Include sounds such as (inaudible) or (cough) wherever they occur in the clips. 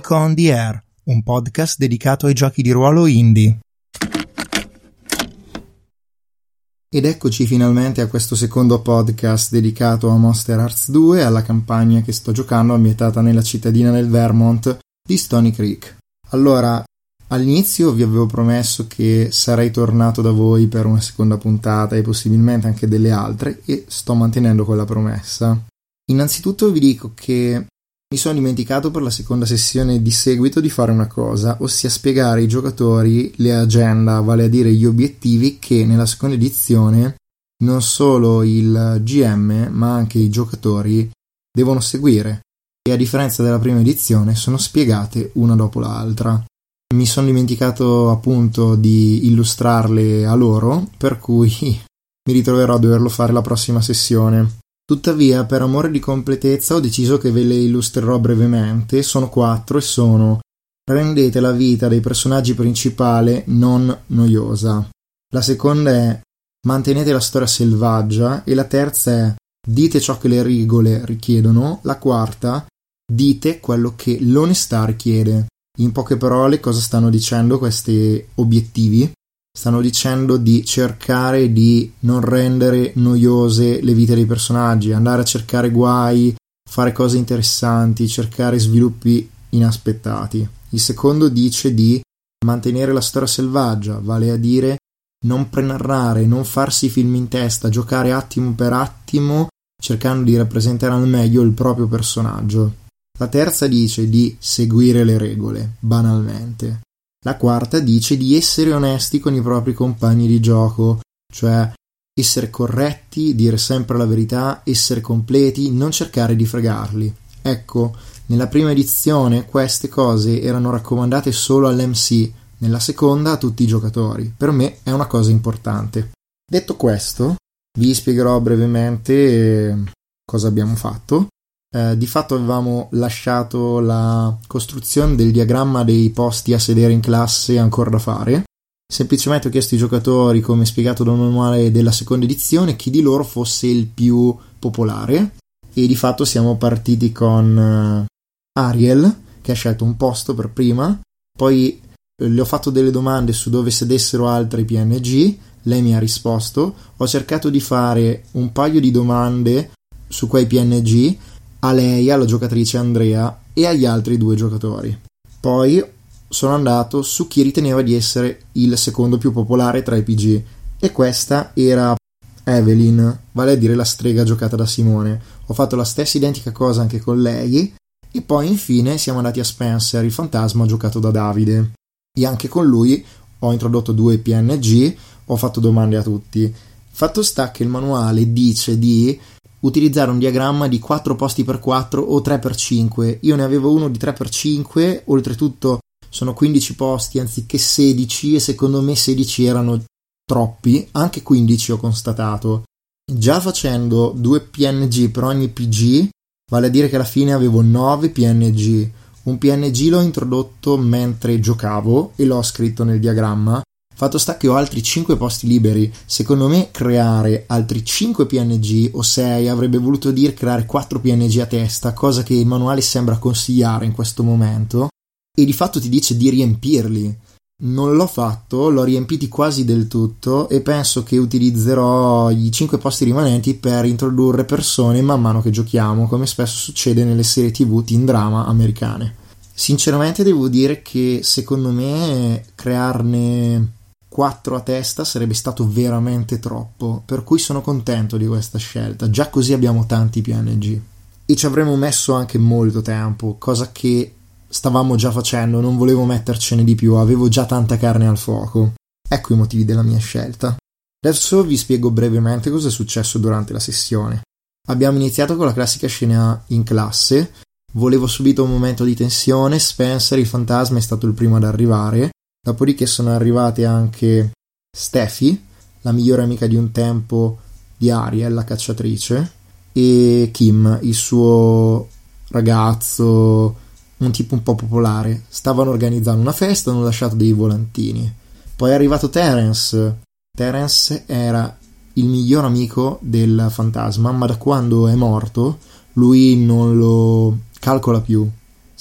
Nico on the Air, un podcast dedicato ai giochi di ruolo indie. Ed eccoci finalmente a questo secondo podcast dedicato a Monster Hearts 2 e alla campagna che sto giocando ambientata nella cittadina del Vermont di Stony Creek. Allora, all'inizio vi avevo promesso che sarei tornato da voi per una seconda puntata e possibilmente anche delle altre e sto mantenendo quella promessa. Innanzitutto vi dico che mi sono dimenticato per la seconda sessione di seguito di fare una cosa, ossia spiegare ai giocatori le agenda, vale a dire gli obiettivi che nella seconda edizione non solo il GM ma anche i giocatori devono seguire e a differenza della prima edizione sono spiegate una dopo l'altra. Mi sono dimenticato appunto di illustrarle a loro, per cui (laughs) mi ritroverò a doverlo fare la prossima sessione. Tuttavia, per amore di completezza, ho deciso che ve le illustrerò brevemente. Sono quattro e sono rendete la vita dei personaggi principali non noiosa. La seconda è mantenete la storia selvaggia e la terza è dite ciò che le regole richiedono. La quarta dite quello che l'onestà richiede. In poche parole, cosa stanno dicendo questi obiettivi? Stanno dicendo di cercare di non rendere noiose le vite dei personaggi, andare a cercare guai, fare cose interessanti, cercare sviluppi inaspettati. Il secondo dice di mantenere la storia selvaggia, vale a dire non prenarrare, non farsi film in testa, giocare attimo per attimo, cercando di rappresentare al meglio il proprio personaggio. La terza dice di seguire le regole, banalmente. La quarta dice di essere onesti con i propri compagni di gioco, cioè essere corretti, dire sempre la verità, essere completi, non cercare di fregarli. Ecco, nella prima edizione queste cose erano raccomandate solo all'MC, nella seconda a tutti i giocatori. Per me è una cosa importante. Detto questo, vi spiegherò brevemente eh, cosa abbiamo fatto eh, di fatto avevamo lasciato la costruzione del diagramma dei posti a sedere in classe ancora da fare. Semplicemente ho chiesto ai giocatori, come spiegato dal manuale della seconda edizione, chi di loro fosse il più popolare. E di fatto siamo partiti con uh, Ariel, che ha scelto un posto per prima. Poi eh, le ho fatto delle domande su dove sedessero altri PNG. Lei mi ha risposto. Ho cercato di fare un paio di domande su quei PNG a lei, alla giocatrice Andrea e agli altri due giocatori. Poi sono andato su chi riteneva di essere il secondo più popolare tra i PG e questa era Evelyn, vale a dire la strega giocata da Simone. Ho fatto la stessa identica cosa anche con lei e poi infine siamo andati a Spencer, il fantasma giocato da Davide. E anche con lui ho introdotto due PNG, ho fatto domande a tutti. Fatto sta che il manuale dice di utilizzare un diagramma di 4x4 o 3x5. Io ne avevo uno di 3x5, oltretutto sono 15 posti anziché 16 e secondo me 16 erano troppi, anche 15 ho constatato. Già facendo 2 PNG per ogni PG, vale a dire che alla fine avevo 9 PNG. Un PNG l'ho introdotto mentre giocavo e l'ho scritto nel diagramma Fatto sta che ho altri 5 posti liberi. Secondo me creare altri 5 PNG o 6 avrebbe voluto dire creare 4 PNG a testa, cosa che il manuale sembra consigliare in questo momento. E di fatto ti dice di riempirli. Non l'ho fatto, l'ho riempiti quasi del tutto e penso che utilizzerò i 5 posti rimanenti per introdurre persone man mano che giochiamo, come spesso succede nelle serie TV teen drama americane. Sinceramente devo dire che secondo me crearne 4 a testa sarebbe stato veramente troppo, per cui sono contento di questa scelta. Già così abbiamo tanti PNG. E ci avremmo messo anche molto tempo, cosa che stavamo già facendo, non volevo mettercene di più, avevo già tanta carne al fuoco. Ecco i motivi della mia scelta. Adesso vi spiego brevemente cosa è successo durante la sessione. Abbiamo iniziato con la classica scena in classe, volevo subito un momento di tensione, Spencer il fantasma è stato il primo ad arrivare, Dopodiché sono arrivate anche Steffi, la migliore amica di un tempo di Ariel, la cacciatrice, e Kim, il suo ragazzo, un tipo un po' popolare. Stavano organizzando una festa, hanno lasciato dei volantini. Poi è arrivato Terence. Terence era il miglior amico del fantasma, ma da quando è morto lui non lo calcola più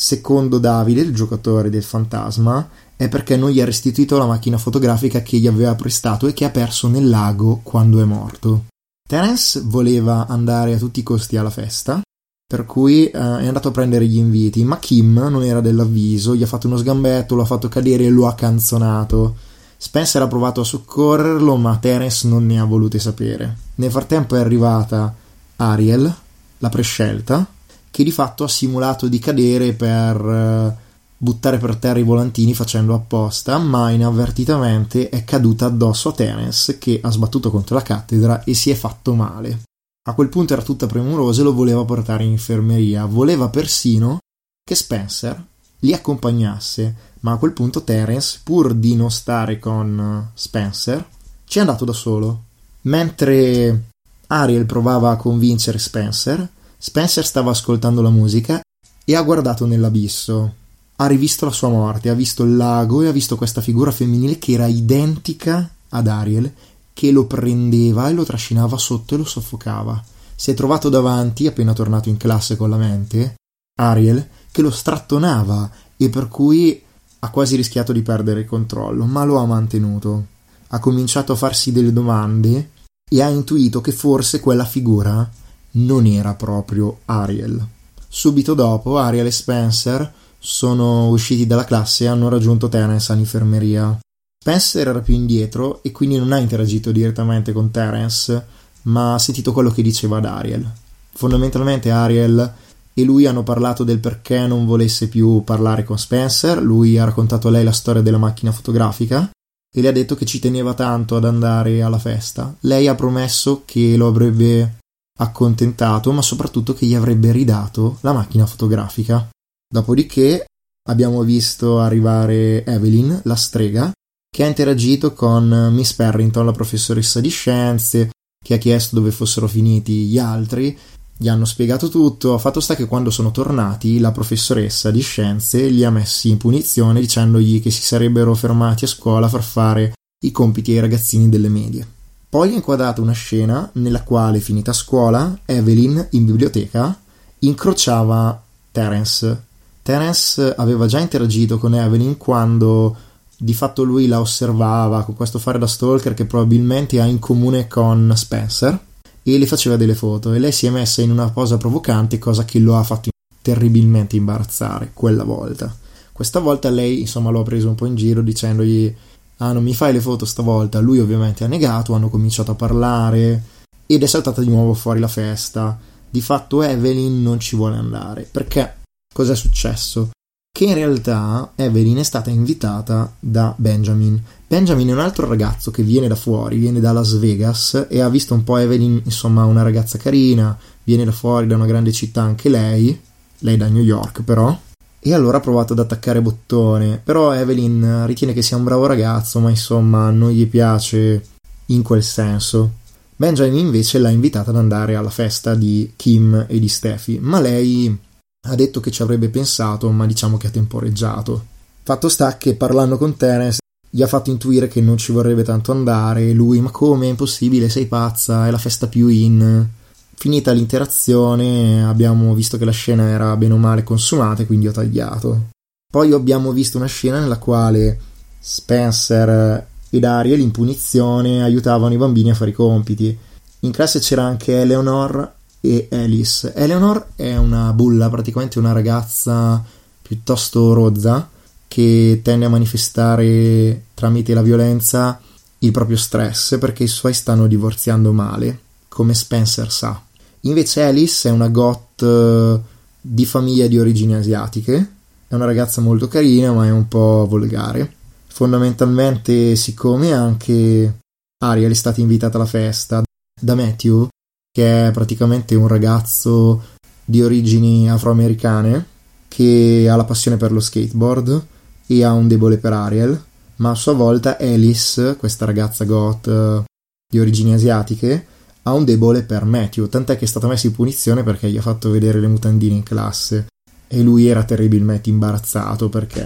secondo Davide, il giocatore del fantasma, è perché non gli ha restituito la macchina fotografica che gli aveva prestato e che ha perso nel lago quando è morto. Terence voleva andare a tutti i costi alla festa, per cui eh, è andato a prendere gli inviti, ma Kim non era dell'avviso, gli ha fatto uno sgambetto, lo ha fatto cadere e lo ha canzonato. Spencer ha provato a soccorrerlo, ma Terence non ne ha volute sapere. Nel frattempo è arrivata Ariel, la prescelta, che di fatto ha simulato di cadere per eh, buttare per terra i volantini facendo apposta, ma inavvertitamente è caduta addosso a Terence che ha sbattuto contro la cattedra e si è fatto male. A quel punto era tutta premurosa e lo voleva portare in infermeria, voleva persino che Spencer li accompagnasse, ma a quel punto Terence, pur di non stare con Spencer, ci è andato da solo. Mentre Ariel provava a convincere Spencer, Spencer stava ascoltando la musica e ha guardato nell'abisso. Ha rivisto la sua morte, ha visto il lago e ha visto questa figura femminile che era identica ad Ariel, che lo prendeva e lo trascinava sotto e lo soffocava. Si è trovato davanti, appena tornato in classe con la mente, Ariel, che lo strattonava e per cui ha quasi rischiato di perdere il controllo, ma lo ha mantenuto. Ha cominciato a farsi delle domande e ha intuito che forse quella figura non era proprio Ariel. Subito dopo, Ariel e Spencer sono usciti dalla classe e hanno raggiunto Terence all'infermeria. Spencer era più indietro e quindi non ha interagito direttamente con Terence, ma ha sentito quello che diceva ad Ariel. Fondamentalmente Ariel e lui hanno parlato del perché non volesse più parlare con Spencer, lui ha raccontato a lei la storia della macchina fotografica e le ha detto che ci teneva tanto ad andare alla festa. Lei ha promesso che lo avrebbe accontentato, ma soprattutto che gli avrebbe ridato la macchina fotografica. Dopodiché abbiamo visto arrivare Evelyn, la strega, che ha interagito con Miss Perrington, la professoressa di scienze, che ha chiesto dove fossero finiti gli altri gli hanno spiegato tutto, fatto sta che quando sono tornati la professoressa di scienze li ha messi in punizione dicendogli che si sarebbero fermati a scuola a far fare i compiti ai ragazzini delle medie. Poi ha inquadrato una scena nella quale, finita scuola, Evelyn in biblioteca incrociava Terence. Terence aveva già interagito con Evelyn quando di fatto lui la osservava con questo fare da stalker che probabilmente ha in comune con Spencer e le faceva delle foto e lei si è messa in una posa provocante, cosa che lo ha fatto terribilmente imbarazzare quella volta. Questa volta lei, insomma, lo ha preso un po' in giro dicendogli "Ah, non mi fai le foto stavolta". Lui ovviamente ha negato, hanno cominciato a parlare ed è saltata di nuovo fuori la festa. Di fatto Evelyn non ci vuole andare. Perché? Cos'è successo? Che in realtà Evelyn è stata invitata da Benjamin Benjamin è un altro ragazzo che viene da fuori, viene da Las Vegas e ha visto un po' Evelyn, insomma, una ragazza carina, viene da fuori da una grande città anche lei, lei da New York però, e allora ha provato ad attaccare bottone, però Evelyn ritiene che sia un bravo ragazzo, ma insomma non gli piace in quel senso. Benjamin invece l'ha invitata ad andare alla festa di Kim e di Steffi, ma lei ha detto che ci avrebbe pensato, ma diciamo che ha temporeggiato. Fatto sta che parlando con Terence gli ha fatto intuire che non ci vorrebbe tanto andare, lui ma come è impossibile, sei pazza, è la festa più in. Finita l'interazione abbiamo visto che la scena era bene o male consumata e quindi ho tagliato. Poi abbiamo visto una scena nella quale Spencer ed Ariel in punizione aiutavano i bambini a fare i compiti. In classe c'era anche Eleanor e Alice. Eleanor è una bulla, praticamente una ragazza piuttosto rozza che tende a manifestare tramite la violenza il proprio stress perché i suoi stanno divorziando male, come Spencer sa. Invece Alice è una goth eh, di famiglia di origini asiatiche, è una ragazza molto carina ma è un po' volgare. Fondamentalmente, siccome anche Ariel è stata invitata alla festa da Matthew, che è praticamente un ragazzo di origini afroamericane che ha la passione per lo skateboard, e ha un debole per Ariel, ma a sua volta Alice, questa ragazza goth eh, di origini asiatiche, ha un debole per Matthew, tant'è che è stata messa in punizione perché gli ha fatto vedere le mutandine in classe e lui era terribilmente imbarazzato perché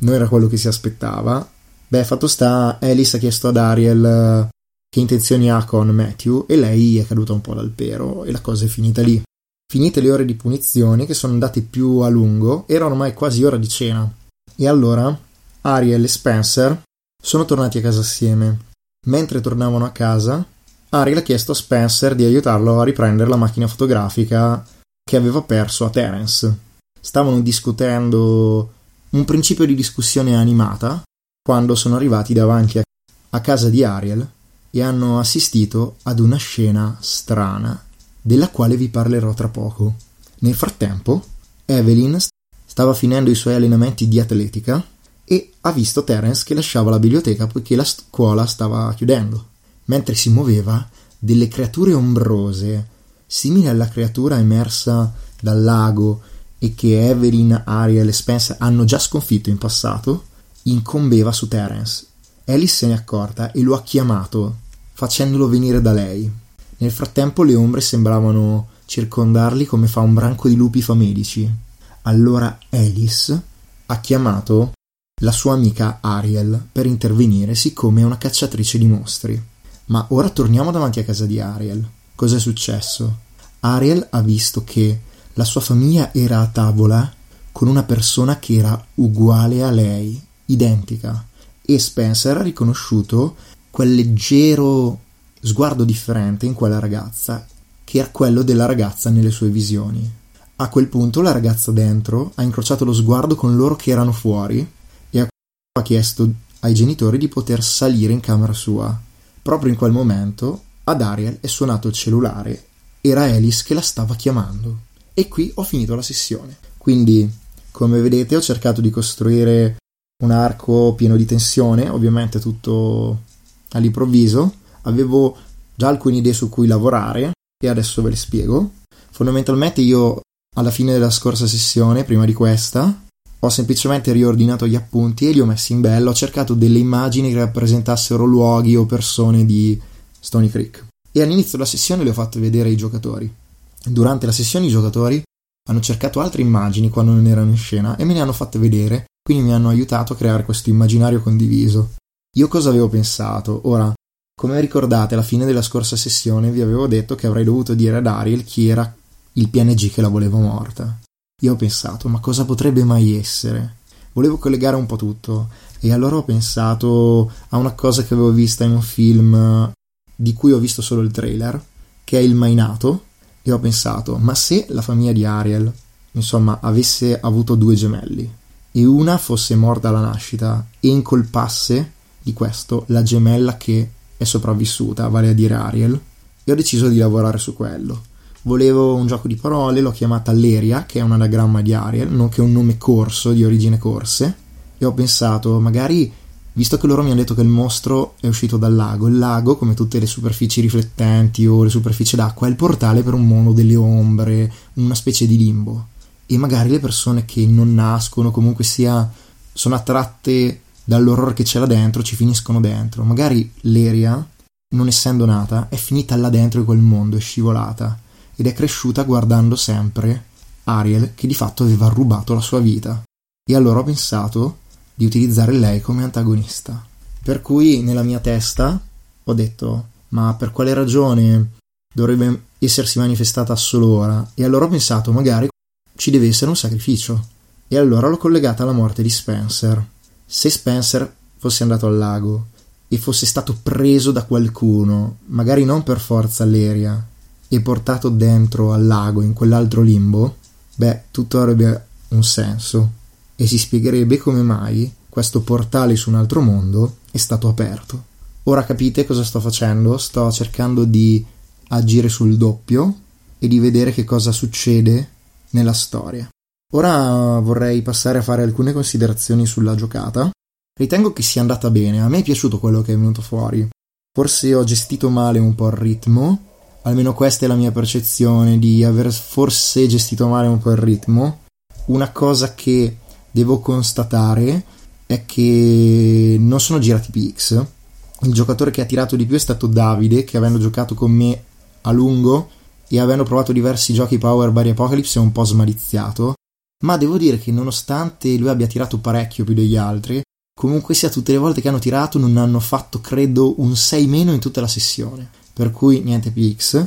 non era quello che si aspettava. Beh, fatto sta, Alice ha chiesto ad Ariel eh, che intenzioni ha con Matthew e lei è caduta un po' dal pero e la cosa è finita lì. Finite le ore di punizioni, che sono andate più a lungo, era ormai quasi ora di cena. E allora Ariel e Spencer sono tornati a casa assieme. Mentre tornavano a casa, Ariel ha chiesto a Spencer di aiutarlo a riprendere la macchina fotografica che aveva perso a Terence. Stavano discutendo un principio di discussione animata quando sono arrivati davanti a casa di Ariel e hanno assistito ad una scena strana della quale vi parlerò tra poco. Nel frattempo, Evelyn stava finendo i suoi allenamenti di atletica e ha visto Terence che lasciava la biblioteca poiché la scuola stava chiudendo. Mentre si muoveva, delle creature ombrose, simili alla creatura emersa dal lago e che Evelyn, Ariel e Spence hanno già sconfitto in passato, incombeva su Terence. Alice se n'è accorta e lo ha chiamato, facendolo venire da lei. Nel frattempo le ombre sembravano circondarli come fa un branco di lupi famelici. Allora Alice ha chiamato la sua amica Ariel per intervenire, siccome è una cacciatrice di mostri. Ma ora torniamo davanti a casa di Ariel. Cos'è successo? Ariel ha visto che la sua famiglia era a tavola con una persona che era uguale a lei, identica, e Spencer ha riconosciuto quel leggero sguardo differente in quella ragazza, che era quello della ragazza nelle sue visioni. A quel punto la ragazza dentro ha incrociato lo sguardo con loro che erano fuori e ha chiesto ai genitori di poter salire in camera sua. Proprio in quel momento ad Ariel è suonato il cellulare. Era Alice che la stava chiamando. E qui ho finito la sessione. Quindi, come vedete, ho cercato di costruire un arco pieno di tensione, ovviamente tutto all'improvviso. Avevo già alcune idee su cui lavorare e adesso ve le spiego. Fondamentalmente io alla fine della scorsa sessione, prima di questa, ho semplicemente riordinato gli appunti e li ho messi in bello, ho cercato delle immagini che rappresentassero luoghi o persone di Stony Creek. E all'inizio della sessione le ho fatte vedere ai giocatori. Durante la sessione i giocatori hanno cercato altre immagini quando non erano in scena e me ne hanno fatte vedere, quindi mi hanno aiutato a creare questo immaginario condiviso. Io cosa avevo pensato? Ora, come ricordate, alla fine della scorsa sessione vi avevo detto che avrei dovuto dire ad Ariel chi era il PNG che la voleva morta. Io ho pensato, ma cosa potrebbe mai essere? Volevo collegare un po' tutto e allora ho pensato a una cosa che avevo vista in un film di cui ho visto solo il trailer, che è Il Mainato, e ho pensato, ma se la famiglia di Ariel, insomma, avesse avuto due gemelli e una fosse morta alla nascita e incolpasse di questo la gemella che è sopravvissuta, vale a dire Ariel, e ho deciso di lavorare su quello. Volevo un gioco di parole, l'ho chiamata Leria, che è un anagramma di Ariel, nonché un nome corso di origine corse, e ho pensato, magari Visto che loro mi hanno detto che il mostro è uscito dal lago, il lago, come tutte le superfici riflettenti o le superfici d'acqua, è il portale per un mondo delle ombre, una specie di limbo. E magari le persone che non nascono, comunque sia, sono attratte dall'orrore che là dentro, ci finiscono dentro. Magari Leria, non essendo nata, è finita là dentro di quel mondo, è scivolata ed è cresciuta guardando sempre Ariel che di fatto aveva rubato la sua vita. E allora ho pensato di utilizzare lei come antagonista. Per cui nella mia testa ho detto ma per quale ragione dovrebbe essersi manifestata solo ora? E allora ho pensato magari ci deve essere un sacrificio. E allora l'ho collegata alla morte di Spencer. Se Spencer fosse andato al lago e fosse stato preso da qualcuno, magari non per forza all'eria, e portato dentro al lago in quell'altro limbo, beh, tutto avrebbe un senso e si spiegherebbe come mai questo portale su un altro mondo è stato aperto. Ora capite cosa sto facendo? Sto cercando di agire sul doppio e di vedere che cosa succede nella storia. Ora vorrei passare a fare alcune considerazioni sulla giocata. Ritengo che sia andata bene, a me è piaciuto quello che è venuto fuori. Forse ho gestito male un po' il ritmo, almeno questa è la mia percezione di aver forse gestito male un po' il ritmo. Una cosa che devo constatare è che non sono girati PX. Il giocatore che ha tirato di più è stato Davide, che avendo giocato con me a lungo e avendo provato diversi giochi Power Barry Apocalypse è un po' smaliziato. Ma devo dire che nonostante lui abbia tirato parecchio più degli altri, comunque sia tutte le volte che hanno tirato non hanno fatto credo un 6 meno in tutta la sessione. Per cui niente PX.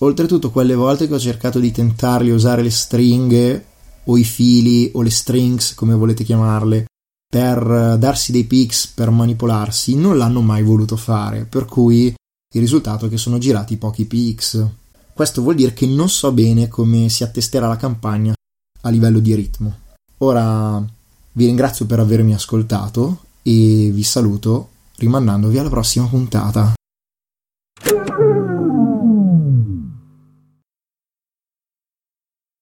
Oltretutto, quelle volte che ho cercato di tentarli usare le stringhe o i fili o le strings, come volete chiamarle, per darsi dei picks, per manipolarsi, non l'hanno mai voluto fare, per cui il risultato è che sono girati pochi picks. Questo vuol dire che non so bene come si attesterà la campagna a livello di ritmo. Ora vi ringrazio per avermi ascoltato e vi saluto rimandandovi alla prossima puntata.